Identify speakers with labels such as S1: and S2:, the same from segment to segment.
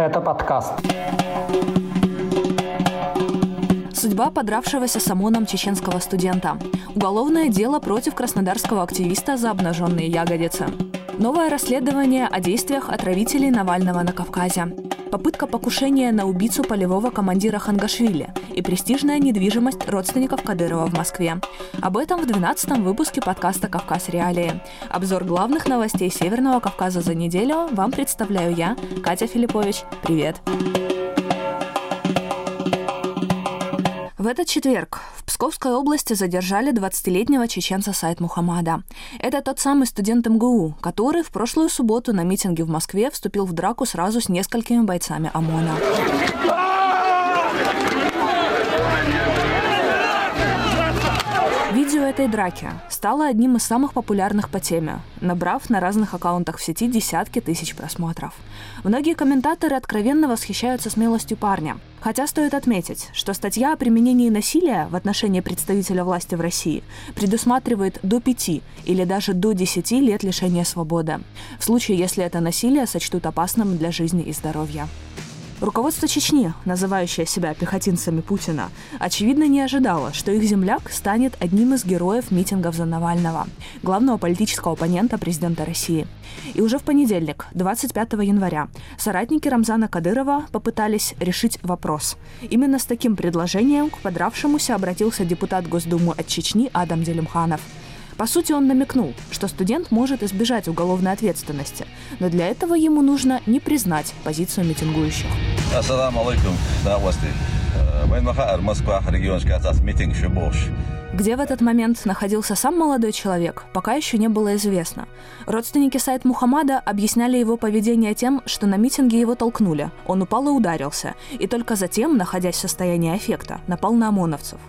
S1: Это подкаст.
S2: Судьба подравшегося с ОМОНом чеченского студента. Уголовное дело против краснодарского активиста за обнаженные ягодицы. Новое расследование о действиях отравителей Навального на Кавказе. Попытка покушения на убийцу полевого командира Хангашвили и престижная недвижимость родственников Кадырова в Москве. Об этом в 12-м выпуске подкаста «Кавказ. Реалии». Обзор главных новостей Северного Кавказа за неделю вам представляю я, Катя Филиппович. Привет! В этот четверг в Псковской области задержали 20-летнего чеченца Сайт Мухаммада. Это тот самый студент МГУ, который в прошлую субботу на митинге в Москве вступил в драку сразу с несколькими бойцами ОМОНа. Видео этой драки стало одним из самых популярных по теме, набрав на разных аккаунтах в сети десятки тысяч просмотров. Многие комментаторы откровенно восхищаются смелостью парня. Хотя стоит отметить, что статья о применении насилия в отношении представителя власти в России предусматривает до пяти или даже до десяти лет лишения свободы, в случае, если это насилие сочтут опасным для жизни и здоровья. Руководство Чечни, называющее себя пехотинцами Путина, очевидно не ожидало, что их земляк станет одним из героев митингов за Навального, главного политического оппонента президента России. И уже в понедельник, 25 января, соратники Рамзана Кадырова попытались решить вопрос. Именно с таким предложением к подравшемуся обратился депутат Госдумы от Чечни Адам Делимханов – по сути, он намекнул, что студент может избежать уголовной ответственности, но для этого ему нужно не признать позицию митингующих. Ассаламу алейкум, митинг где в этот момент находился сам молодой человек, пока еще не было известно. Родственники сайт Мухаммада объясняли его поведение тем, что на митинге его толкнули, он упал и ударился, и только затем, находясь в состоянии аффекта, напал на ОМОНовцев.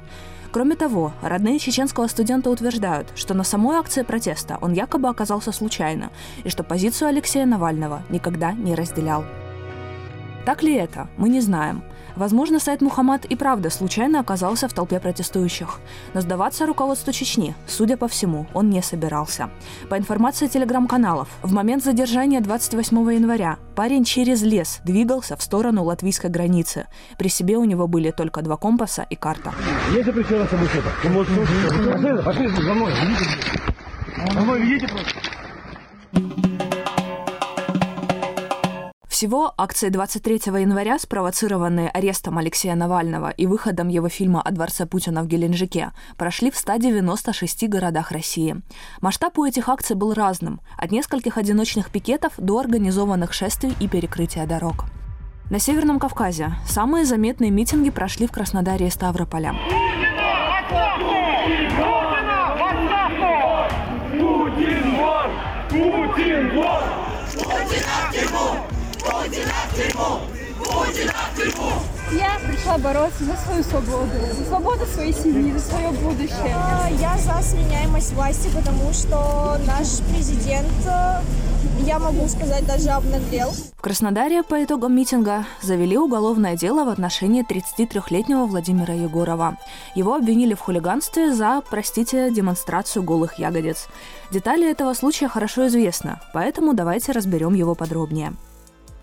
S2: Кроме того, родные чеченского студента утверждают, что на самой акции протеста он якобы оказался случайно, и что позицию Алексея Навального никогда не разделял. Так ли это, мы не знаем. Возможно, сайт Мухаммад и правда случайно оказался в толпе протестующих. Но сдаваться руководству Чечни, судя по всему, он не собирался. По информации телеграм-каналов, в момент задержания 28 января парень через лес двигался в сторону латвийской границы. При себе у него были только два компаса и карта. Есть собой что-то? Пошли мной, За мной, ведите просто. Всего акции 23 января, спровоцированные арестом Алексея Навального и выходом его фильма о дворце Путина в Геленджике, прошли в 196 городах России. Масштаб у этих акций был разным, от нескольких одиночных пикетов до организованных шествий и перекрытия дорог. На Северном Кавказе самые заметные митинги прошли в Краснодаре и Ставрополе. Путин вор! Путин вор! Путин вор! Путина в тюрьму! Путина в тюрьму! Я пришла бороться за свою свободу, за свободу своей семьи, за свое будущее.
S3: Я за сменяемость власти, потому что наш президент, э, я могу сказать, даже обнаглел.
S2: В Краснодаре по итогам митинга завели уголовное дело в отношении 33-летнего Владимира Егорова. Его обвинили в хулиганстве за, простите, демонстрацию голых ягодиц. Детали этого случая хорошо известны, поэтому давайте разберем его подробнее.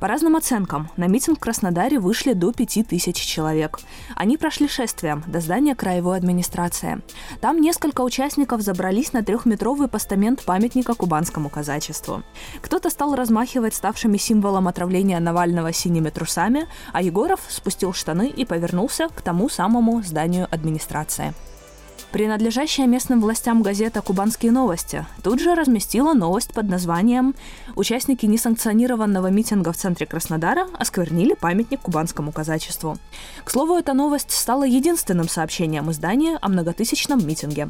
S2: По разным оценкам, на митинг в Краснодаре вышли до 5000 человек. Они прошли шествием до здания краевой администрации. Там несколько участников забрались на трехметровый постамент памятника кубанскому казачеству. Кто-то стал размахивать ставшими символом отравления Навального синими трусами, а Егоров спустил штаны и повернулся к тому самому зданию администрации. Принадлежащая местным властям газета «Кубанские новости» тут же разместила новость под названием «Участники несанкционированного митинга в центре Краснодара осквернили памятник кубанскому казачеству». К слову, эта новость стала единственным сообщением издания о многотысячном митинге.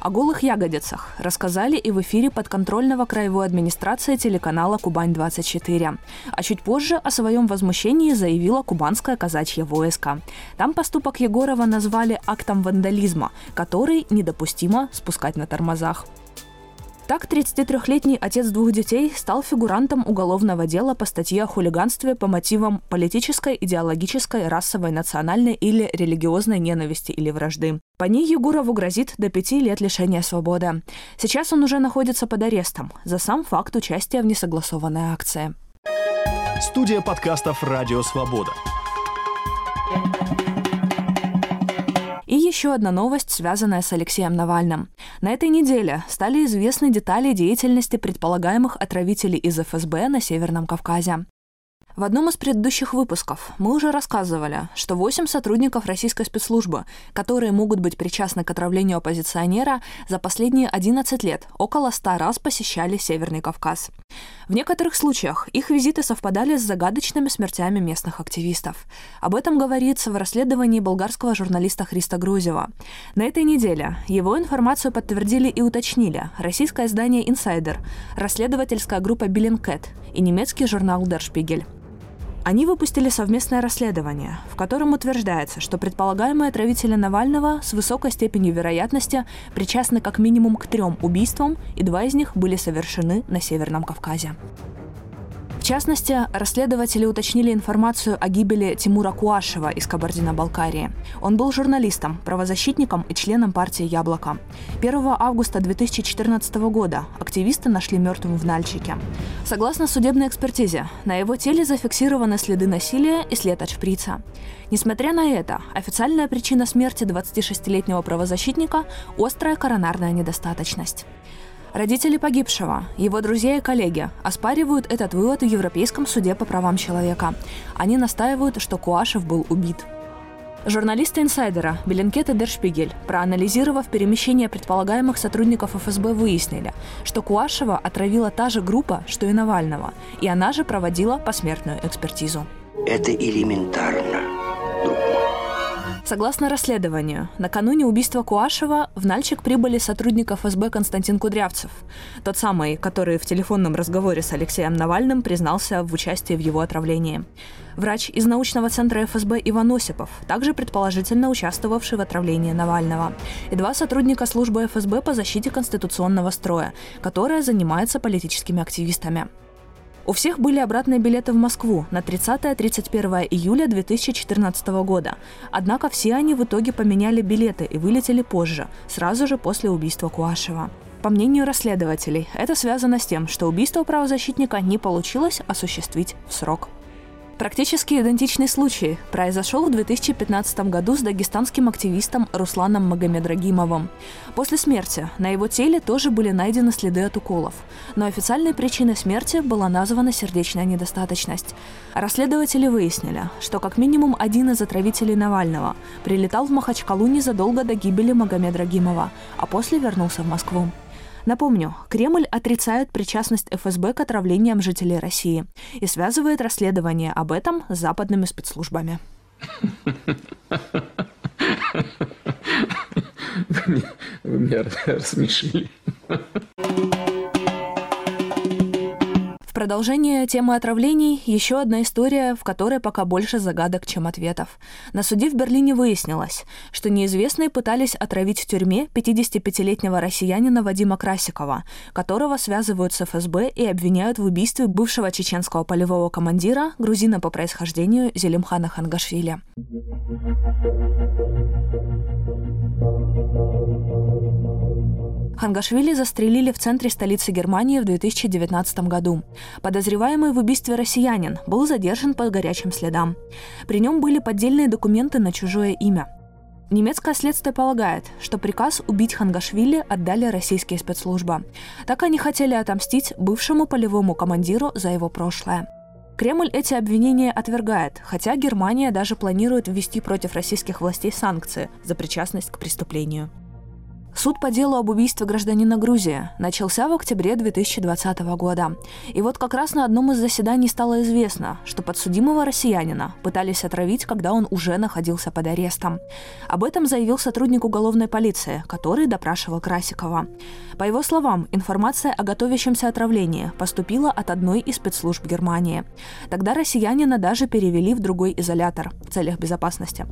S2: О голых ягодицах рассказали и в эфире подконтрольного краевой администрации телеканала «Кубань-24». А чуть позже о своем возмущении заявила кубанское казачье войско. Там поступок Егорова назвали актом вандализма, который недопустимо спускать на тормозах. Так, 33-летний отец двух детей стал фигурантом уголовного дела по статье о хулиганстве по мотивам политической, идеологической, расовой, национальной или религиозной ненависти или вражды. По ней Егорову грозит до пяти лет лишения свободы. Сейчас он уже находится под арестом за сам факт участия в несогласованной акции.
S1: Студия подкастов «Радио Свобода».
S2: И еще одна новость, связанная с Алексеем Навальным. На этой неделе стали известны детали деятельности предполагаемых отравителей из ФСБ на Северном Кавказе. В одном из предыдущих выпусков мы уже рассказывали, что 8 сотрудников российской спецслужбы, которые могут быть причастны к отравлению оппозиционера, за последние 11 лет около 100 раз посещали Северный Кавказ. В некоторых случаях их визиты совпадали с загадочными смертями местных активистов. Об этом говорится в расследовании болгарского журналиста Христа Грузева. На этой неделе его информацию подтвердили и уточнили российское издание «Инсайдер», расследовательская группа «Биллинкет» и немецкий журнал «Der Spiegel». Они выпустили совместное расследование, в котором утверждается, что предполагаемые отравители Навального с высокой степенью вероятности причастны как минимум к трем убийствам, и два из них были совершены на Северном Кавказе частности, расследователи уточнили информацию о гибели Тимура Куашева из Кабардино-Балкарии. Он был журналистом, правозащитником и членом партии «Яблоко». 1 августа 2014 года активисты нашли мертвым в Нальчике. Согласно судебной экспертизе, на его теле зафиксированы следы насилия и след от шприца. Несмотря на это, официальная причина смерти 26-летнего правозащитника – острая коронарная недостаточность. Родители погибшего, его друзья и коллеги оспаривают этот вывод в Европейском суде по правам человека. Они настаивают, что Куашев был убит. Журналисты инсайдера Беленкет и Дершпигель, проанализировав перемещение предполагаемых сотрудников ФСБ, выяснили, что Куашева отравила та же группа, что и Навального, и она же проводила посмертную экспертизу.
S4: Это элементарно.
S2: Согласно расследованию, накануне убийства Куашева в Нальчик прибыли сотрудник ФСБ Константин Кудрявцев, тот самый, который в телефонном разговоре с Алексеем Навальным признался в участии в его отравлении. Врач из научного центра ФСБ Иван Осипов, также предположительно участвовавший в отравлении Навального, и два сотрудника службы ФСБ по защите конституционного строя, которая занимается политическими активистами. У всех были обратные билеты в Москву на 30-31 июля 2014 года. Однако все они в итоге поменяли билеты и вылетели позже, сразу же после убийства Куашева. По мнению расследователей, это связано с тем, что убийство правозащитника не получилось осуществить в срок. Практически идентичный случай произошел в 2015 году с дагестанским активистом Русланом Магомедрагимовым. После смерти на его теле тоже были найдены следы от уколов, но официальной причиной смерти была названа сердечная недостаточность. Расследователи выяснили, что как минимум один из отравителей Навального прилетал в Махачкалу незадолго до гибели Магомедрагимова, а после вернулся в Москву. Напомню, Кремль отрицает причастность ФСБ к отравлениям жителей России и связывает расследование об этом с западными спецслужбами.
S5: Вы меня рассмешили
S2: продолжение темы отравлений еще одна история, в которой пока больше загадок, чем ответов. На суде в Берлине выяснилось, что неизвестные пытались отравить в тюрьме 55-летнего россиянина Вадима Красикова, которого связывают с ФСБ и обвиняют в убийстве бывшего чеченского полевого командира, грузина по происхождению Зелимхана Хангашвили. Хангашвили застрелили в центре столицы Германии в 2019 году. Подозреваемый в убийстве россиянин был задержан по горячим следам. При нем были поддельные документы на чужое имя. Немецкое следствие полагает, что приказ убить Хангашвили отдали российские спецслужбы. Так они хотели отомстить бывшему полевому командиру за его прошлое. Кремль эти обвинения отвергает, хотя Германия даже планирует ввести против российских властей санкции за причастность к преступлению. Суд по делу об убийстве гражданина Грузии начался в октябре 2020 года. И вот как раз на одном из заседаний стало известно, что подсудимого россиянина пытались отравить, когда он уже находился под арестом. Об этом заявил сотрудник уголовной полиции, который допрашивал Красикова. По его словам, информация о готовящемся отравлении поступила от одной из спецслужб Германии. Тогда россиянина даже перевели в другой изолятор в целях безопасности.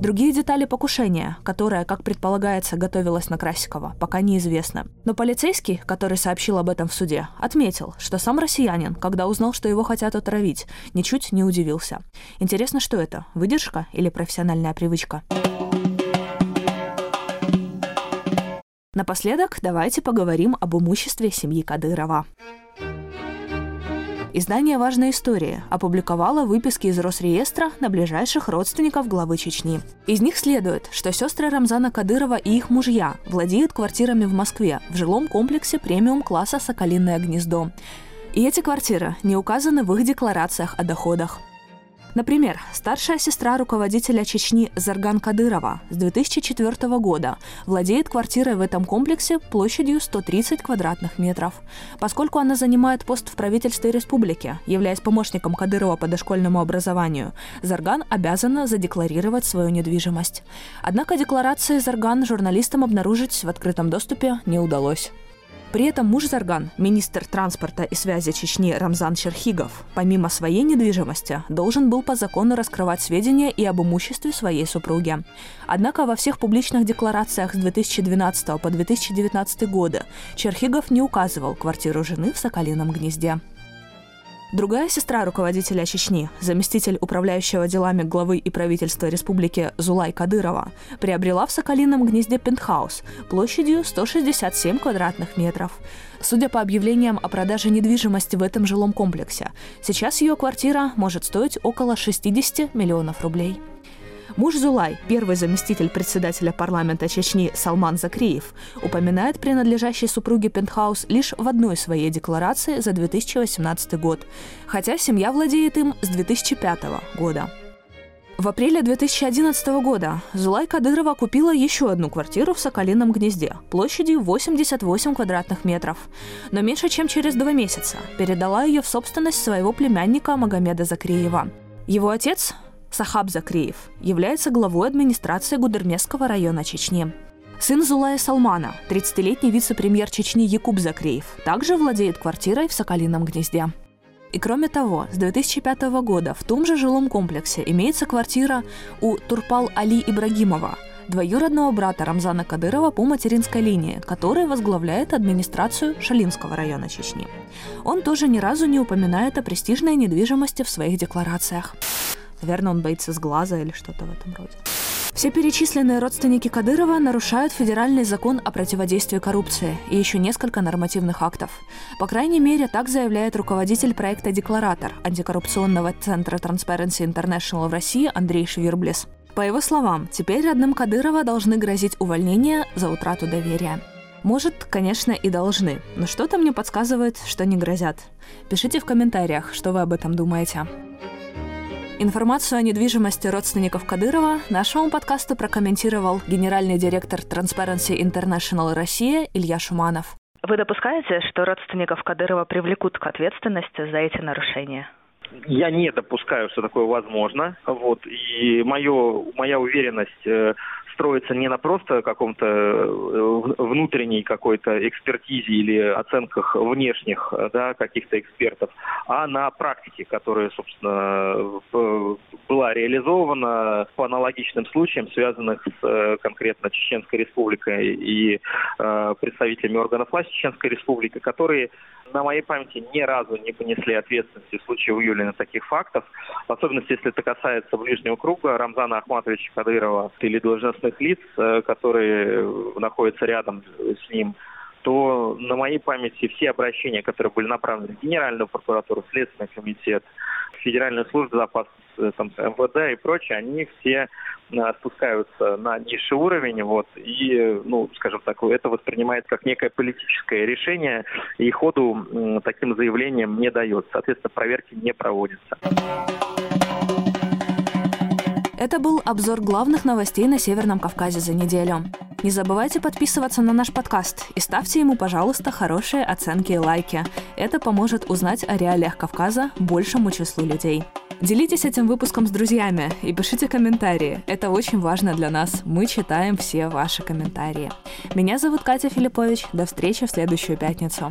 S2: Другие детали покушения, которое, как предполагается, готовилось на Красикова, пока неизвестно. Но полицейский, который сообщил об этом в суде, отметил, что сам россиянин, когда узнал, что его хотят отравить, ничуть не удивился. Интересно, что это? Выдержка или профессиональная привычка? Напоследок давайте поговорим об имуществе семьи Кадырова. Издание «Важная история» опубликовало выписки из Росреестра на ближайших родственников главы Чечни. Из них следует, что сестры Рамзана Кадырова и их мужья владеют квартирами в Москве в жилом комплексе премиум-класса «Соколиное гнездо». И эти квартиры не указаны в их декларациях о доходах. Например, старшая сестра руководителя Чечни Зарган Кадырова с 2004 года владеет квартирой в этом комплексе площадью 130 квадратных метров. Поскольку она занимает пост в правительстве республики, являясь помощником Кадырова по дошкольному образованию, Зарган обязана задекларировать свою недвижимость. Однако декларации Зарган журналистам обнаружить в открытом доступе не удалось. При этом муж Зарган, министр транспорта и связи Чечни Рамзан Черхигов, помимо своей недвижимости, должен был по закону раскрывать сведения и об имуществе своей супруги. Однако во всех публичных декларациях с 2012 по 2019 годы Черхигов не указывал квартиру жены в Соколином гнезде. Другая сестра руководителя Чечни, заместитель управляющего делами главы и правительства республики Зулай Кадырова, приобрела в Соколином гнезде пентхаус площадью 167 квадратных метров. Судя по объявлениям о продаже недвижимости в этом жилом комплексе, сейчас ее квартира может стоить около 60 миллионов рублей. Муж Зулай, первый заместитель председателя парламента Чечни Салман Закриев, упоминает принадлежащий супруге пентхаус лишь в одной своей декларации за 2018 год, хотя семья владеет им с 2005 года. В апреле 2011 года Зулай Кадырова купила еще одну квартиру в Соколином гнезде площадью 88 квадратных метров, но меньше чем через два месяца передала ее в собственность своего племянника Магомеда Закриева. Его отец, Сахаб Закреев является главой администрации Гудермесского района Чечни. Сын Зулая Салмана, 30-летний вице-премьер Чечни Якуб Закреев, также владеет квартирой в Соколином гнезде. И кроме того, с 2005 года в том же жилом комплексе имеется квартира у Турпал Али Ибрагимова, двоюродного брата Рамзана Кадырова по материнской линии, который возглавляет администрацию Шалимского района Чечни. Он тоже ни разу не упоминает о престижной недвижимости в своих декларациях. Наверное, он боится с глаза или что-то в этом роде. Все перечисленные родственники Кадырова нарушают федеральный закон о противодействии коррупции и еще несколько нормативных актов. По крайней мере, так заявляет руководитель проекта «Декларатор» антикоррупционного центра Transparency International в России Андрей Швирблес. По его словам, теперь родным Кадырова должны грозить увольнение за утрату доверия. Может, конечно, и должны, но что-то мне подсказывает, что не грозят. Пишите в комментариях, что вы об этом думаете. Информацию о недвижимости родственников Кадырова нашему подкасту прокомментировал генеральный директор Transparency International Россия Илья Шуманов.
S6: Вы допускаете, что родственников Кадырова привлекут к ответственности за эти нарушения?
S7: Я не допускаю, что такое возможно. Вот. И мое, моя уверенность э, строится не на просто каком-то э, внутренней какой-то экспертизе или оценках внешних да, каких-то экспертов, а на практике, которая, собственно, была реализована по аналогичным случаям, связанных с э, конкретно Чеченской Республикой и э, представителями органов власти Чеченской Республики, которые на моей памяти ни разу не понесли ответственности в случае выявления таких фактов, в особенности, если это касается ближнего круга Рамзана Ахматовича Кадырова или должностных лиц, э, которые находятся рядом с ним, то на моей памяти все обращения, которые были направлены в Генеральную прокуратуру, Следственный комитет, Федеральную службу безопасности, там, МВД и прочее, они все э, спускаются на низший уровень, вот, и, ну, скажем так, это воспринимается как некое политическое решение, и ходу таким заявлением не дается. Соответственно, проверки не проводятся.
S2: Это был обзор главных новостей на Северном Кавказе за неделю. Не забывайте подписываться на наш подкаст и ставьте ему, пожалуйста, хорошие оценки и лайки. Это поможет узнать о реалиях Кавказа большему числу людей. Делитесь этим выпуском с друзьями и пишите комментарии. Это очень важно для нас. Мы читаем все ваши комментарии. Меня зовут Катя Филиппович. До встречи в следующую пятницу.